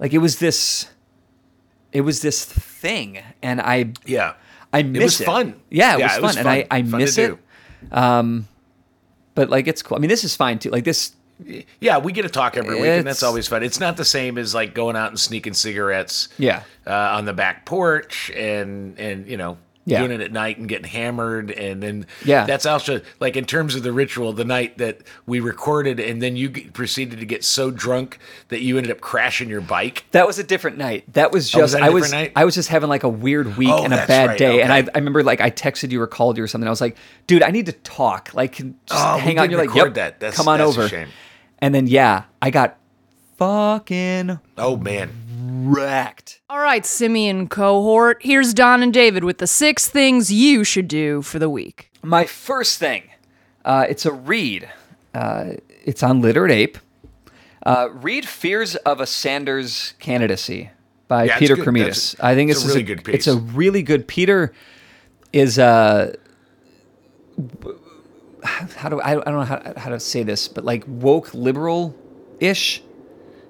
like it was this, it was this thing, and I Yeah, I it miss it. fun. Yeah, it was fun, and I I fun miss it. do. But like it's cool. I mean, this is fine too. Like this, Yeah, we get to talk every week, and that's always fun. It's not the same as like going out and sneaking cigarettes. Yeah. uh, on the back porch, and and you know, Yeah. doing it at night and getting hammered, and then Yeah. that's also like in terms of the ritual, the night that we recorded, and then you proceeded to get so drunk that you ended up crashing your bike. That was a different night. That was just Oh, was that I was night? I was just having like a weird week Oh, and a bad right, day, and I. I remember like I texted you or called you or something. I was like, dude, I need to talk. Like, just Oh, hang on. You're like, yep, that. That's- come on over. And then yeah, I got fucking Oh man, wrecked. All right, Simian cohort, here's Don and David with the six things you should do for the week. My first thing, uh, it's a read. Uh, it's on Literate Ape. Uh, read Fears of a Sanders Candidacy by Yeah, Peter good. Cremidas. I think it's this a is really good piece. It's a really good. Peter is uh, how do I, I don't know how, how to say this, but like woke liberal ish.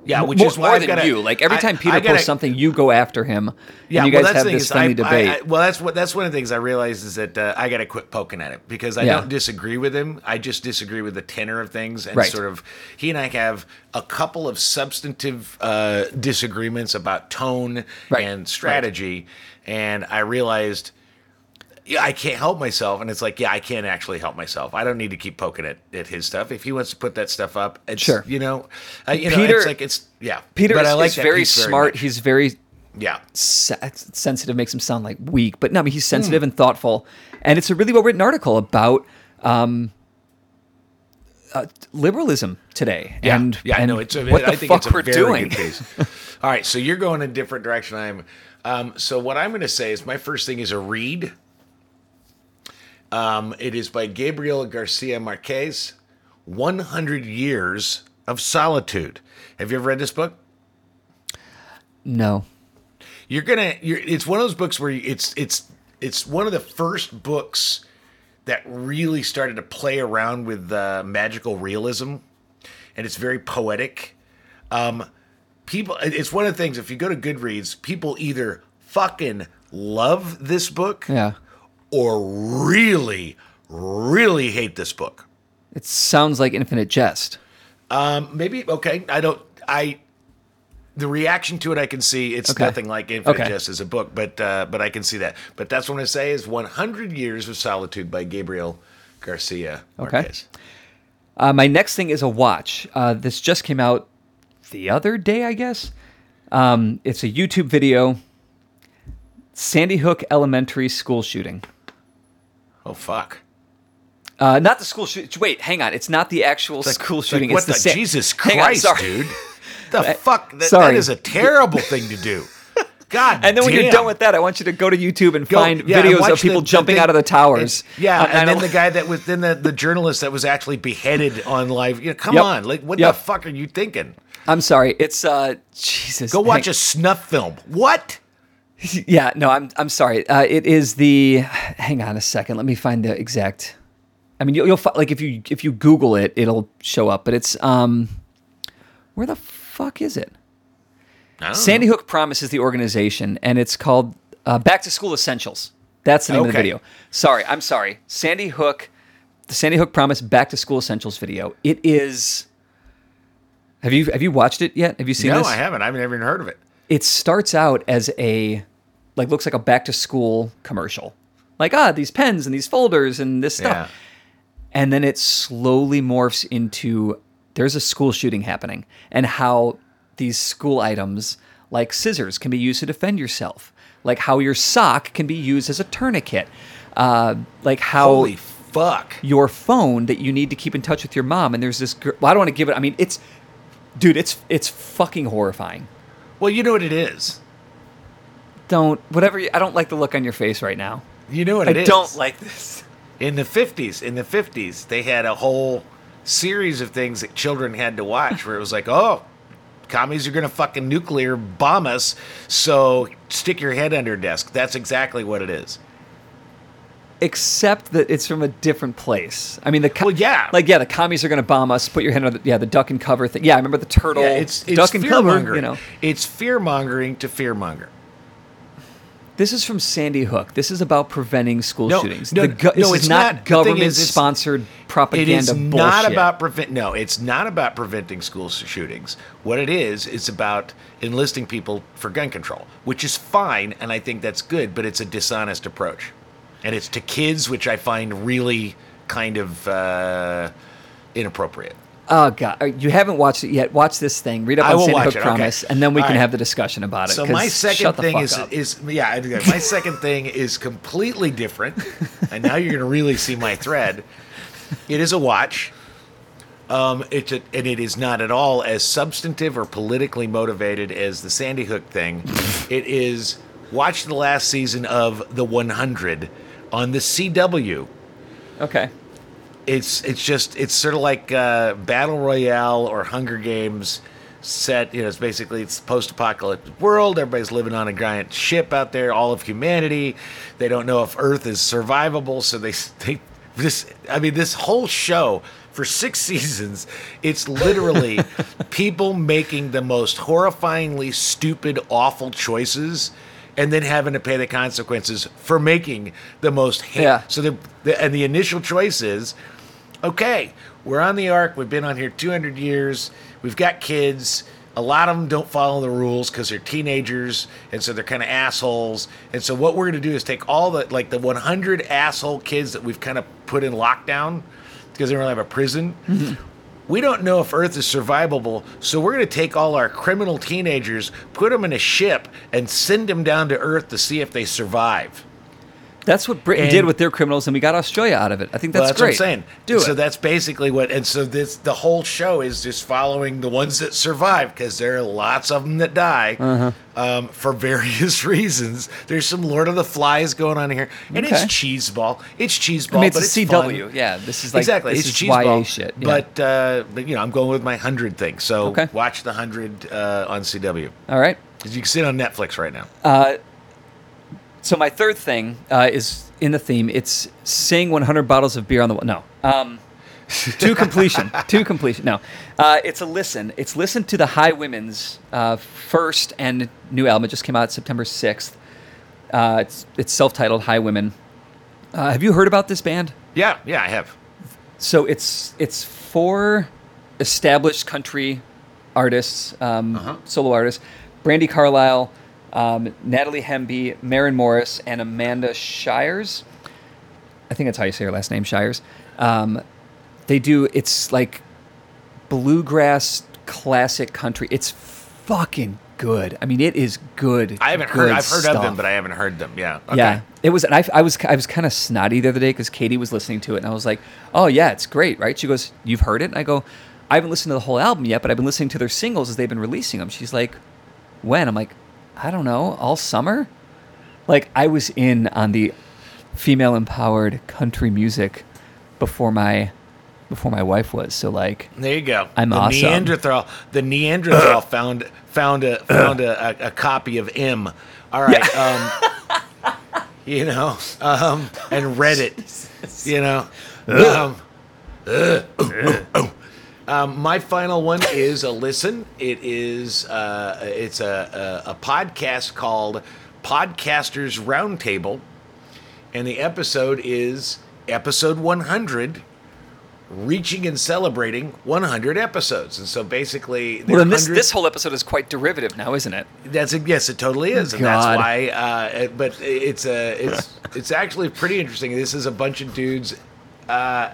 Yeah, which more, is why more than gotta- you. Like every I- time Peter I gotta- posts something, you go after him. Yeah, and you well, guys that's have this is, friendly I- debate. I, I, well, that's what that's one of the things I realized is that uh, I got to quit poking at it because I Yeah. don't disagree with him. I just disagree with the tenor of things and Right. sort of he and I have a couple of substantive uh, disagreements about tone Right. and strategy, and I realized. Yeah, I can't help myself, and it's like, yeah, I can't actually help myself. I don't need to keep poking at, at his stuff. If he wants to put that stuff up, it's, Sure. you know, uh, you know, Peter- it's like it's yeah. Peter but is, I like is very smart. much. He's very yeah, se- sensitive makes him sound like weak, but no, I mean he's sensitive and thoughtful, and it's a really well written article about um, uh, liberalism today. Yeah, and yeah, and no, it's a, what the I think fuck we're doing. (laughs) All right, so you're going a different direction. I'm. Um, so what I'm going to say is my first thing is a read. Um, it is by Gabriel Garcia Marquez, 100 Years of Solitude. Have you ever read this book? No, You're gonna. You're, it's one of those books where it's it's it's one of the first books that really started to play around with uh, magical realism, and it's very poetic. Um, people, it's one of the things. If you go to Goodreads, people either fucking love this book yeah, or really, really hate this book. it sounds like Infinite Jest. Um, maybe okay. I don't. I the reaction to it, I can see. It's Okay. nothing like Infinite Okay. Jest as a book, but uh, but I can see that. But that's what I say is 100 Years of Solitude by Gabriel Garcia Okay. Marquez. Uh, my next thing is a watch. Uh, this just came out the other day, I guess. Um, it's a YouTube video. Sandy Hook Elementary school shooting. Oh fuck! Uh, not the school shooting. Wait, hang on. It's not the actual like- school like, shooting. what it's the, the Jesus (laughs) Hang on, Christ, dude? (laughs) The fuck? That, sorry. that is a terrible thing to do. (laughs) God. And then when you're done with that, I want you to go to YouTube and Go- find yeah, videos of people the- the jumping thing- out of the towers. and- yeah, on and then the guy that was then the, the journalist that was actually beheaded on live. You know, come Yep. on, like what Yep. the fuck are you thinking? I'm sorry. It's uh, Jesus. Go watch hang- a snuff film. What? (laughs) Yeah, no, I'm I'm sorry. Uh, it is the. Hang on a second. Let me find the exact. I mean, you'll, you'll like if you if you Google it, it'll show up. But it's um, where the fuck is it? I Sandy Hook Promise is the organization, and it's called uh, Back to School Essentials. That's the name of the video. Sorry, I'm sorry. Sandy Hook, the Sandy Hook Promise Back to School Essentials video. It is. Have you have you watched it yet? Have you seen No, this? I haven't. I've never even heard of it. It starts out as a like looks like a back to school commercial. Like ah these pens and these folders and this stuff. Yeah. and then it slowly morphs into there's a school shooting happening and how these school items like scissors can be used to defend yourself. Like how your sock can be used as a tourniquet. Uh, like how Holy fuck. your phone that you need to keep in touch with your mom. And there's this girl well, i don't want to give it i mean it's dude it's it's fucking horrifying Well, you know what it is. don't whatever you, I don't like the look on your face right now. You know what I it is. don't like this. In the 50s, in the 50s, they had a whole series of things that children had to watch where it was like, oh, commies are going to fucking nuclear bomb us, so stick your head under a desk. That's exactly what it is. Except that it's from a different place. I mean, the co- Well, yeah. like yeah, the commies are going to bomb us. Put your hand on the, yeah, the duck and cover thing. Yeah, I remember the turtle. Yeah, it's, it's duck and cover. You know, It's fear mongering to fear monger. this is from Sandy Hook. This is about preventing school No, shootings. no, the go- no, is it's not, not- government-sponsored propaganda. It is bullshit. not about prevent. No, it's not about preventing school shootings. What it is, it's about enlisting people for gun control, which is fine, and I think that's good. But it's a dishonest approach. And it's to kids, which I find really kind of uh, inappropriate. Oh God, you haven't watched it yet. Watch this thing. Read up I on will Sandy watch Hook it, okay. Promise, and then we All can right. have the discussion about it. So my second thing is up. is yeah, I do that. my second thing is completely different, and now you're gonna really see my thread. It is a watch. Um, it's a, and it is not at all as substantive or politically motivated as the Sandy Hook thing. it is watch the last season of The 100 on the CW. okay. It's it's just it's sort of like uh, battle royale or Hunger Games set. You know, it's basically it's post-apocalyptic world. Everybody's living on a giant ship out there. All of humanity. They don't know if Earth is survivable, so they (laughs) they this. I mean, this whole show for six (laughs) seasons. It's literally (laughs) people making the most horrifyingly stupid, awful choices. And then having to pay the consequences for making the most. Yeah. So the, the and the initial choice is, okay, we're on the ark. We've been on here 200 years. We've got kids. A lot of them don't follow the rules because they're teenagers, and so they're kind of assholes. And so what we're going to do is take all the like the 100 asshole kids that we've kind of put in lockdown because they don't really have a prison. Mm-hmm. We don't know if Earth is survivable, so we're going to take all our criminal teenagers, put them in a ship, and send them down to Earth to see if they survive. That's what Britain And- did with their criminals, and we got Australia out of it. I think that's, well, that's great. what I'm saying. Do so it. that's basically what, and so this the whole show is just following the ones that survive because there are lots of them that die Uh-huh. um, for (laughs) various reasons. There's some Lord of the Flies going on here, and Okay. it's cheeseball. It's cheeseball, I mean, it's but it's CW. fun. Yeah, this is like exactly, This it's cheeseball. YA shit. Yeah. But, uh, but you know, I'm going with my hundred thing. So Okay. watch the hundred uh, on CW all right. 'Cause you can see it on Netflix right now. Uh, so my third thing uh, is in the theme. It's sing 100 bottles of beer on the wall. No. Um, (laughs) to completion. to completion. No. Uh, it's a listen. It's listen to the Highwomen's uh, first and new album. It just came out September 6th. Uh, it's it's self-titled High Women. Uh, have you heard about this band? yeah, yeah, I have. So it's it's four established country artists, um, Uh-huh. solo artists: Brandi Carlile, um, Natalie Hemby, Maren Morris, and Amanda Shires. I think that's how you say her last name, Shires. Um, they do. It's like bluegrass classic country. It's fucking good. I mean, it is good. I haven't heard. I've heard of them, but I haven't heard them. Yeah. Okay. Yeah, it was. And I, I was, I was kind of snotty the other day because Katie was listening to it, and I was like, "Oh yeah, it's great, right?" She goes, "You've heard it?" And I go, "I haven't listened to the whole album yet, but I've been listening to their singles as they've been releasing them." She's like, "When?" I'm like, "I don't know, all summer." Like I was in on the female empowered country music before my before my wife was. So like, There you go. I'm the awesome. Neanderthal. The Neanderthal (laughs) found found a found a, a, a copy of M. All right. Um, you know, um, and read it. (laughs) You know. Um, uh, oh, oh. Um, my final one is a listen. It is uh, it's a, a a podcast called Podcasters Roundtable, and the episode is episode 100 reaching and celebrating 100 episodes. And so basically, well, then this this whole episode is quite derivative now, isn't it? that's a, yes, it totally is, and that's why. Uh, it- but it's a it's it's actually pretty interesting. This is a bunch of dudes. Uh,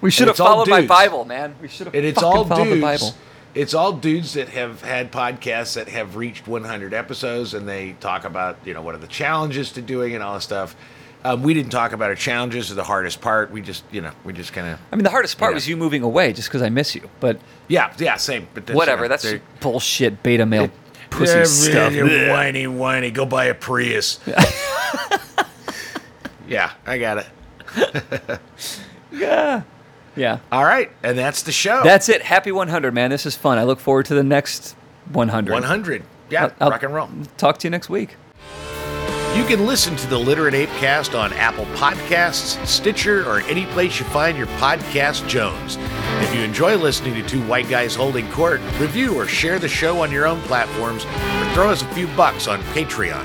We should have followed my. Bible, man. We should have. and it's all followed the Bible. dudes. It's all dudes that have had podcasts that have reached 100 episodes, and they talk about you know what are the challenges to doing and all this stuff. Um, we didn't talk about our challenges or the hardest part. We just you know we just kind of I mean, the hardest part was you moving away just because I miss you. But yeah yeah same. But that's, whatever, you know, that's bullshit beta male pussy They're stuff. really whiny, whiny. Go buy a Prius. yeah, (laughs) (laughs) I got it. (laughs) Yeah. Yeah. All right, and that's the show. That's it. Happy 100, man. This is fun. I look forward to the next 100. 100. Yeah, I'll- I'll rock and roll. Talk to you next week. You can listen to the Literate Apecast on Apple Podcasts, Stitcher, or any place you find your podcast Jones. If you enjoy listening to two white guys holding court, review or share the show on your own platforms, or throw us a few bucks on Patreon.